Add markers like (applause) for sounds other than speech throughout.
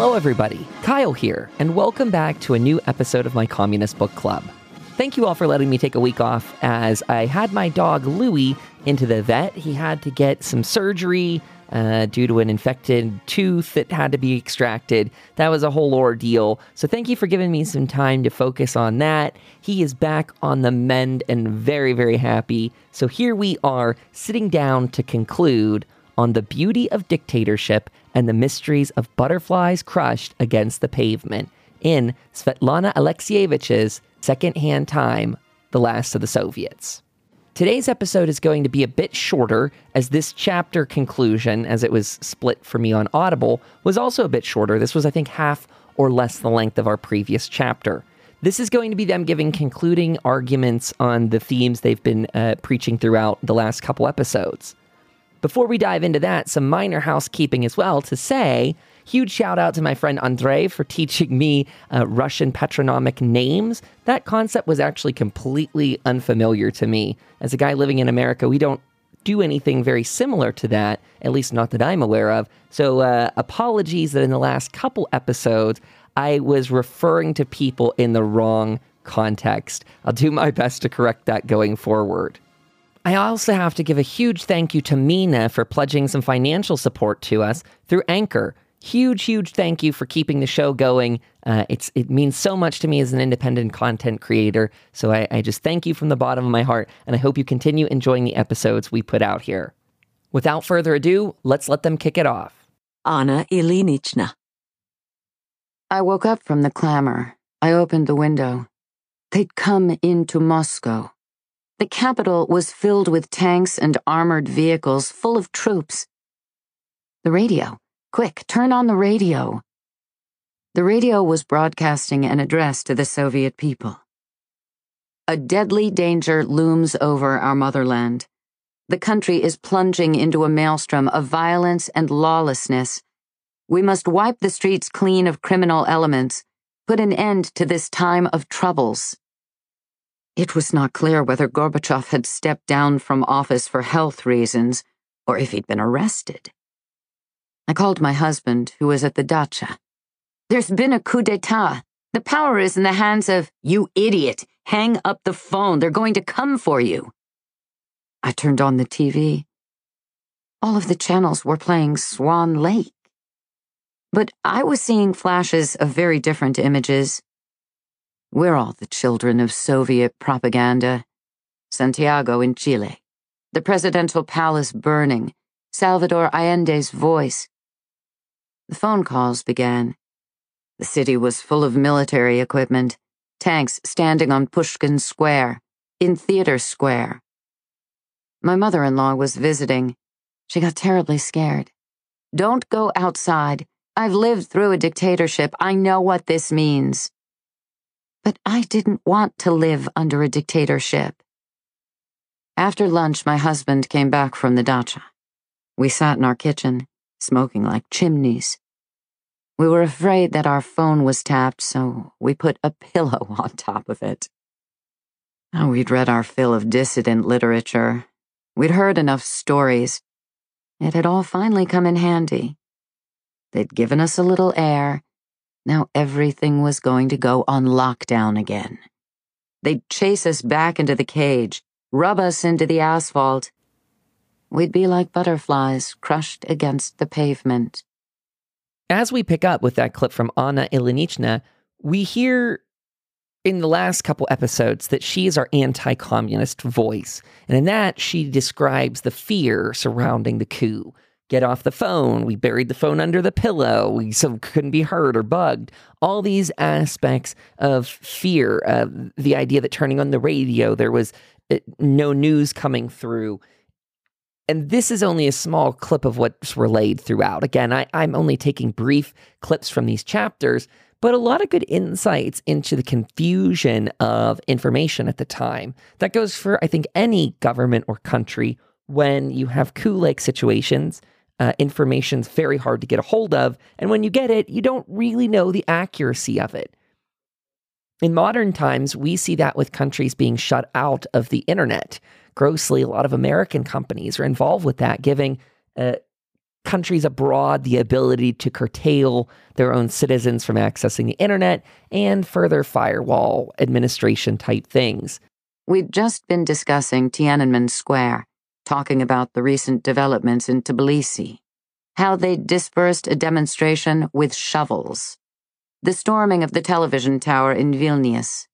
Hello, everybody. Kyle here, and welcome back to a new episode of my Communist Book Club. Thank you all for letting me take a week off as I had my dog Louie into the vet. He had to get some surgery uh, due to an infected tooth that had to be extracted. That was a whole ordeal. So, thank you for giving me some time to focus on that. He is back on the mend and very, very happy. So, here we are sitting down to conclude on the beauty of dictatorship and the mysteries of butterflies crushed against the pavement in Svetlana Alexievich's Secondhand Time The Last of the Soviets. Today's episode is going to be a bit shorter, as this chapter conclusion, as it was split for me on Audible, was also a bit shorter. This was, I think, half or less the length of our previous chapter. This is going to be them giving concluding arguments on the themes they've been uh, preaching throughout the last couple episodes. Before we dive into that, some minor housekeeping as well to say Huge shout out to my friend Andre for teaching me uh, Russian patronymic names. That concept was actually completely unfamiliar to me. As a guy living in America, we don't do anything very similar to that, at least not that I'm aware of. So, uh, apologies that in the last couple episodes, I was referring to people in the wrong context. I'll do my best to correct that going forward. I also have to give a huge thank you to Mina for pledging some financial support to us through Anchor huge, huge thank you for keeping the show going. Uh, it's it means so much to me as an independent content creator. So I, I just thank you from the bottom of my heart, and I hope you continue enjoying the episodes we put out here. Without further ado, let's let them kick it off. Anna Ilinichna. I woke up from the clamor. I opened the window. They'd come into Moscow. The capital was filled with tanks and armored vehicles full of troops. The radio Quick, turn on the radio. The radio was broadcasting an address to the Soviet people. A deadly danger looms over our motherland. The country is plunging into a maelstrom of violence and lawlessness. We must wipe the streets clean of criminal elements, put an end to this time of troubles. It was not clear whether Gorbachev had stepped down from office for health reasons or if he'd been arrested. I called my husband, who was at the dacha. There's been a coup d'etat. The power is in the hands of, you idiot, hang up the phone. They're going to come for you. I turned on the TV. All of the channels were playing Swan Lake. But I was seeing flashes of very different images. We're all the children of Soviet propaganda. Santiago in Chile. The presidential palace burning. Salvador Allende's voice. The phone calls began. The city was full of military equipment, tanks standing on Pushkin Square, in Theater Square. My mother in law was visiting. She got terribly scared. Don't go outside. I've lived through a dictatorship. I know what this means. But I didn't want to live under a dictatorship. After lunch, my husband came back from the dacha. We sat in our kitchen smoking like chimneys. We were afraid that our phone was tapped, so we put a pillow (laughs) on top of it. Oh, we'd read our fill of dissident literature. We'd heard enough stories. It had all finally come in handy. They'd given us a little air. Now everything was going to go on lockdown again. They'd chase us back into the cage, rub us into the asphalt, We'd be like butterflies crushed against the pavement. As we pick up with that clip from Anna Ilinichna, we hear in the last couple episodes that she is our anti communist voice. And in that, she describes the fear surrounding the coup. Get off the phone. We buried the phone under the pillow. We so couldn't be hurt or bugged. All these aspects of fear, uh, the idea that turning on the radio, there was uh, no news coming through and this is only a small clip of what's relayed throughout. Again, I, I'm only taking brief clips from these chapters, but a lot of good insights into the confusion of information at the time. That goes for, I think, any government or country when you have coup like situations. Uh, information's very hard to get a hold of, and when you get it, you don't really know the accuracy of it. In modern times, we see that with countries being shut out of the internet grossly, a lot of American companies are involved with that, giving uh, countries abroad the ability to curtail their own citizens from accessing the internet and further firewall administration type things. We'd just been discussing Tiananmen Square, talking about the recent developments in Tbilisi, how they dispersed a demonstration with shovels, the storming of the television tower in Vilnius.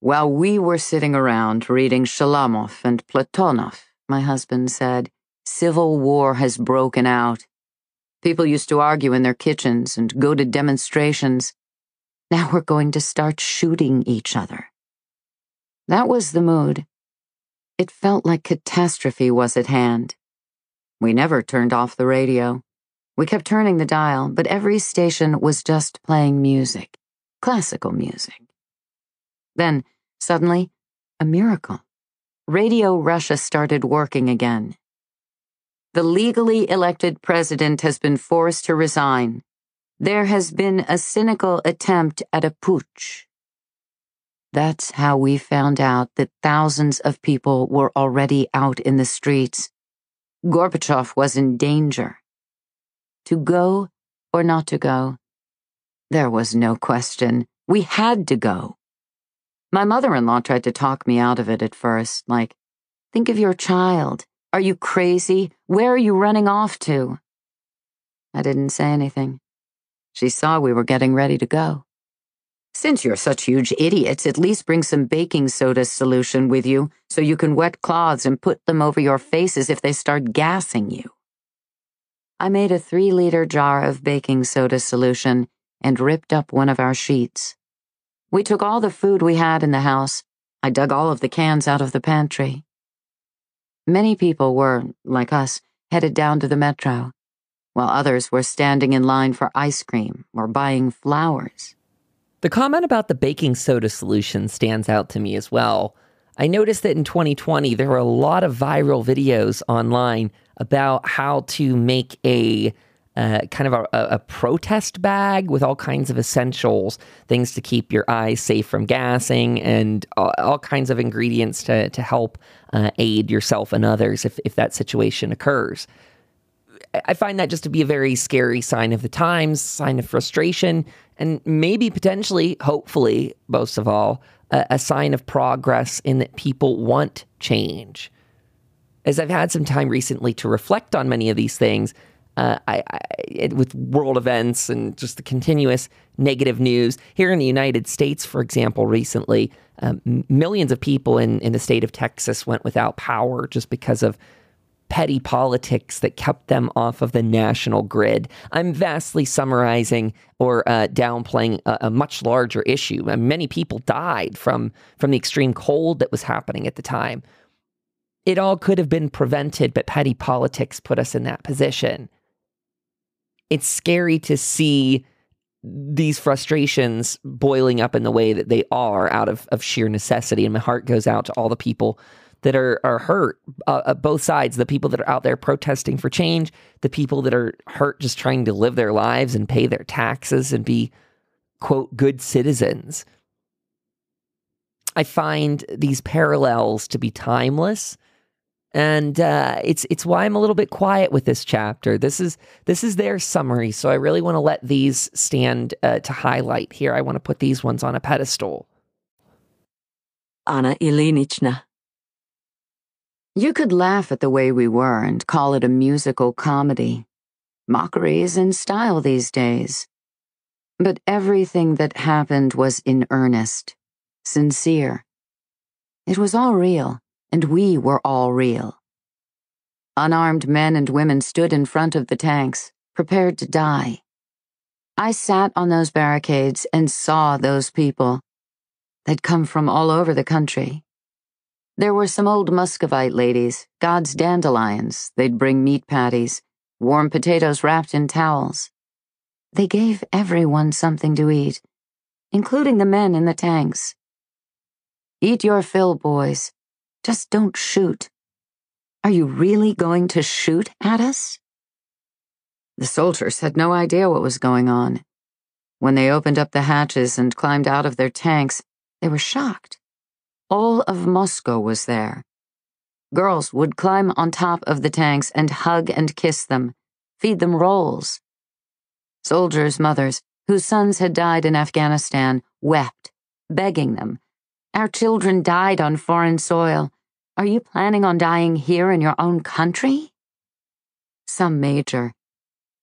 While we were sitting around reading Shalamov and Platonov, my husband said, Civil war has broken out. People used to argue in their kitchens and go to demonstrations. Now we're going to start shooting each other. That was the mood. It felt like catastrophe was at hand. We never turned off the radio. We kept turning the dial, but every station was just playing music, classical music. Then, suddenly, a miracle. Radio Russia started working again. The legally elected president has been forced to resign. There has been a cynical attempt at a putsch. That's how we found out that thousands of people were already out in the streets. Gorbachev was in danger. To go or not to go? There was no question. We had to go. My mother in law tried to talk me out of it at first, like, think of your child. Are you crazy? Where are you running off to? I didn't say anything. She saw we were getting ready to go. Since you're such huge idiots, at least bring some baking soda solution with you so you can wet cloths and put them over your faces if they start gassing you. I made a three liter jar of baking soda solution and ripped up one of our sheets. We took all the food we had in the house. I dug all of the cans out of the pantry. Many people were, like us, headed down to the metro, while others were standing in line for ice cream or buying flowers. The comment about the baking soda solution stands out to me as well. I noticed that in 2020, there were a lot of viral videos online about how to make a uh, kind of a, a, protest bag with all kinds of essentials, things to keep your eyes safe from gassing, and all, all kinds of ingredients to, to help uh, aid yourself and others if, if that situation occurs. I find that just to be a very scary sign of the times, sign of frustration, and maybe potentially, hopefully, most of all, a, a sign of progress in that people want change. As I've had some time recently to reflect on many of these things, uh, I, I, it, with world events and just the continuous negative news. Here in the United States, for example, recently, um, millions of people in, in the state of Texas went without power just because of petty politics that kept them off of the national grid. I'm vastly summarizing or uh, downplaying a, a, much larger issue. many people died from, from the extreme cold that was happening at the time. It all could have been prevented, but petty politics put us in that position it's scary to see these frustrations boiling up in the way that they are out of, of sheer necessity. And my heart goes out to all the people that are, are hurt, uh, both sides the people that are out there protesting for change, the people that are hurt just trying to live their lives and pay their taxes and be, quote, good citizens. I find these parallels to be timeless and uh, it's it's why I'm a little bit quiet with this chapter. This is this is their summary, so I really want to let these stand uh, to highlight here. I want to put these ones on a pedestal. Anna Ilinichna. You could laugh at the way we were and call it a musical comedy. Mockery is in style these days. But everything that happened was in earnest, sincere. It was all real and we were all real. Unarmed men and women stood in front of the tanks, prepared to die. I sat on those barricades and saw those people. They'd come from all over the country. There were some old Muscovite ladies, God's dandelions. They'd bring meat patties, warm potatoes wrapped in towels. They gave everyone something to eat, including the men in the tanks. Eat your fill, boys, just don't shoot. Are you really going to shoot at us? The soldiers had no idea what was going on. When they opened up the hatches and climbed out of their tanks, they were shocked. All of Moscow was there. Girls would climb on top of the tanks and hug and kiss them, feed them rolls. Soldiers' mothers, whose sons had died in Afghanistan, wept, begging them, Our children died on foreign soil. Are you planning on dying here in your own country? Some major.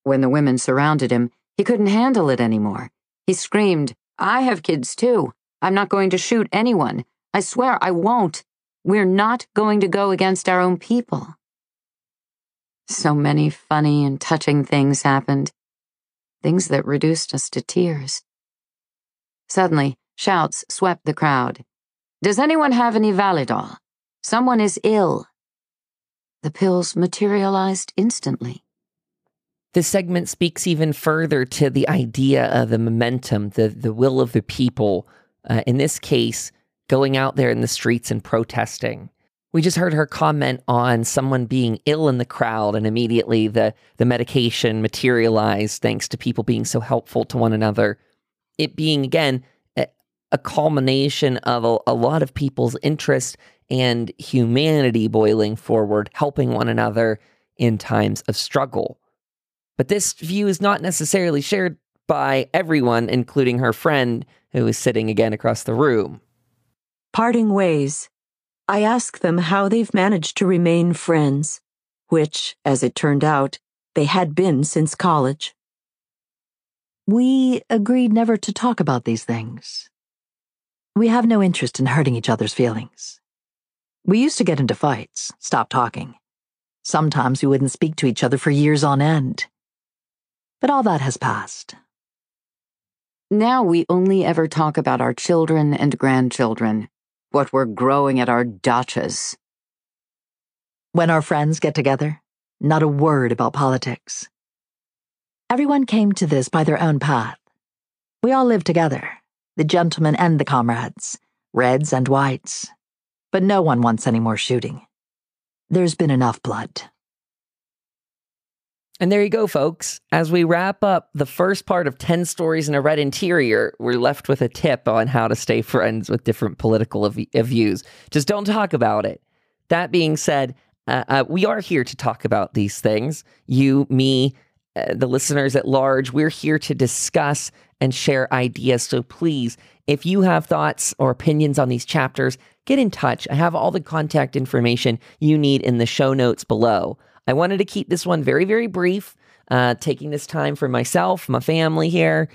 When the women surrounded him, he couldn't handle it anymore. He screamed, I have kids too. I'm not going to shoot anyone. I swear I won't. We're not going to go against our own people. So many funny and touching things happened. Things that reduced us to tears. Suddenly, shouts swept the crowd. Does anyone have any Validol? Someone is ill. The pills materialized instantly. This segment speaks even further to the idea of the momentum, the, the will of the people. Uh, in this case, going out there in the streets and protesting. We just heard her comment on someone being ill in the crowd, and immediately the, the medication materialized thanks to people being so helpful to one another. It being, again, a, culmination of a, a lot of people's interest and humanity boiling forward, helping one another in times of struggle. But this view is not necessarily shared by everyone, including her friend who is sitting again across the room. Parting ways. I ask them how they've managed to remain friends, which, as it turned out, they had been since college. We agreed never to talk about these things. We have no interest in hurting each other's feelings. We used to get into fights, stop talking. Sometimes we wouldn't speak to each other for years on end. But all that has passed. Now we only ever talk about our children and grandchildren, what we're growing at our dachas. When our friends get together, not a word about politics. Everyone came to this by their own path. We all live together, the gentlemen and the comrades, reds and whites. But no one wants any more shooting. There's been enough blood. And there you go, folks. As we wrap up the first part of 10 Stories in a Red Interior, we're left with a tip on how to stay friends with different political av- views. Just don't talk about it. That being said, uh, uh, we are here to talk about these things. You, me, uh, the listeners at large, we're here to discuss and share ideas. So please, if you have thoughts or opinions on these chapters, get in touch. I have all the contact information you need in the show notes below. I wanted to keep this one very, very brief, uh, taking this time for myself, my family here.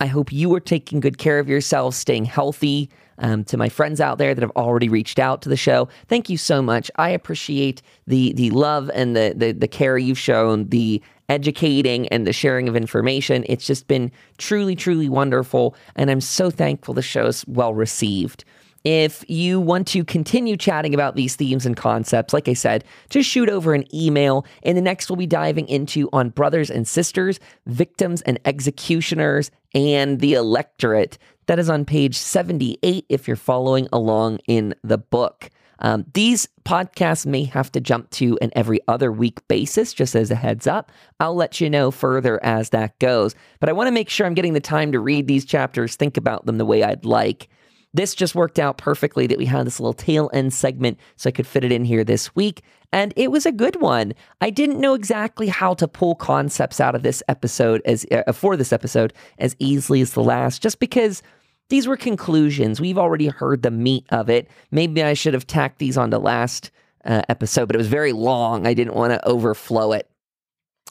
I hope you are taking good care of yourselves, staying healthy. Um, to my friends out there that have already reached out to the show, thank you so much. I appreciate the the love and the the, the care you've shown, the educating and the sharing of information. It's just been truly, truly wonderful, and I'm so thankful the show's well received. If you want to continue chatting about these themes and concepts, like I said, just shoot over an email. And the next we'll be diving into on brothers and sisters, victims and executioners, and the electorate. That is on page 78 if you're following along in the book. Um, these podcasts may have to jump to an every other week basis, just as a heads up. I'll let you know further as that goes. But I want to make sure I'm getting the time to read these chapters, think about them the way I'd like. This just worked out perfectly that we had this little tail end segment so I could fit it in here this week. And it was a good one. I didn't know exactly how to pull concepts out of this episode as uh, for this episode as easily as the last, just because these were conclusions. We've already heard the meat of it. Maybe I should have tacked these onto last uh, episode, but it was very long. I didn't want to overflow it.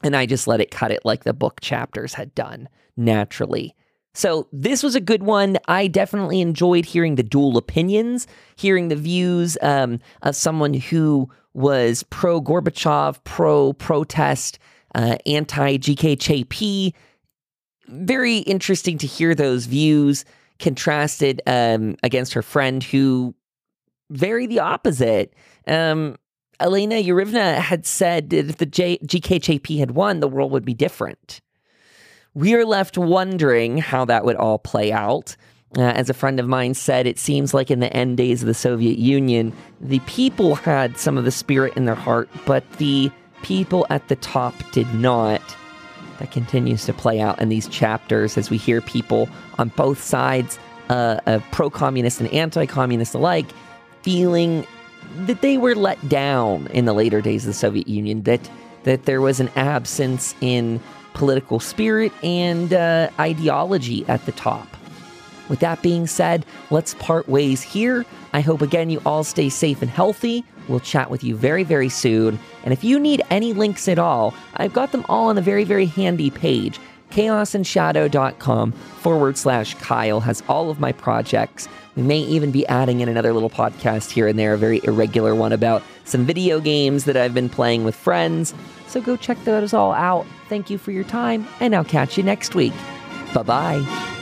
And I just let it cut it like the book chapters had done naturally. So this was a good one. I definitely enjoyed hearing the dual opinions, hearing the views um, of someone who was pro Gorbachev, pro protest, uh, anti GKHP. Very interesting to hear those views contrasted um, against her friend who very the opposite. Um, Elena Yurievna had said that if the J- had won, the world would be different. We are left wondering how that would all play out. Uh, as a friend of mine said, it seems like in the end days of the Soviet Union, the people had some of the spirit in their heart, but the people at the top did not. That continues to play out in these chapters as we hear people on both sides, uh, of pro communist and anti communist alike, feeling that they were let down in the later days of the Soviet Union, that that there was an absence in political spirit and uh, ideology at the top. With that being said, let's part ways here. I hope again you all stay safe and healthy. We'll chat with you very, very soon. And if you need any links at all, I've got them all on a very, very handy page. chaosandshadow.com forward slash Kyle has all of my projects. We may even be adding in another little podcast here and there, a very irregular one about some video games that I've been playing with friends. So go check those all out. Thank you for your time, and I'll catch you next week. Bye bye.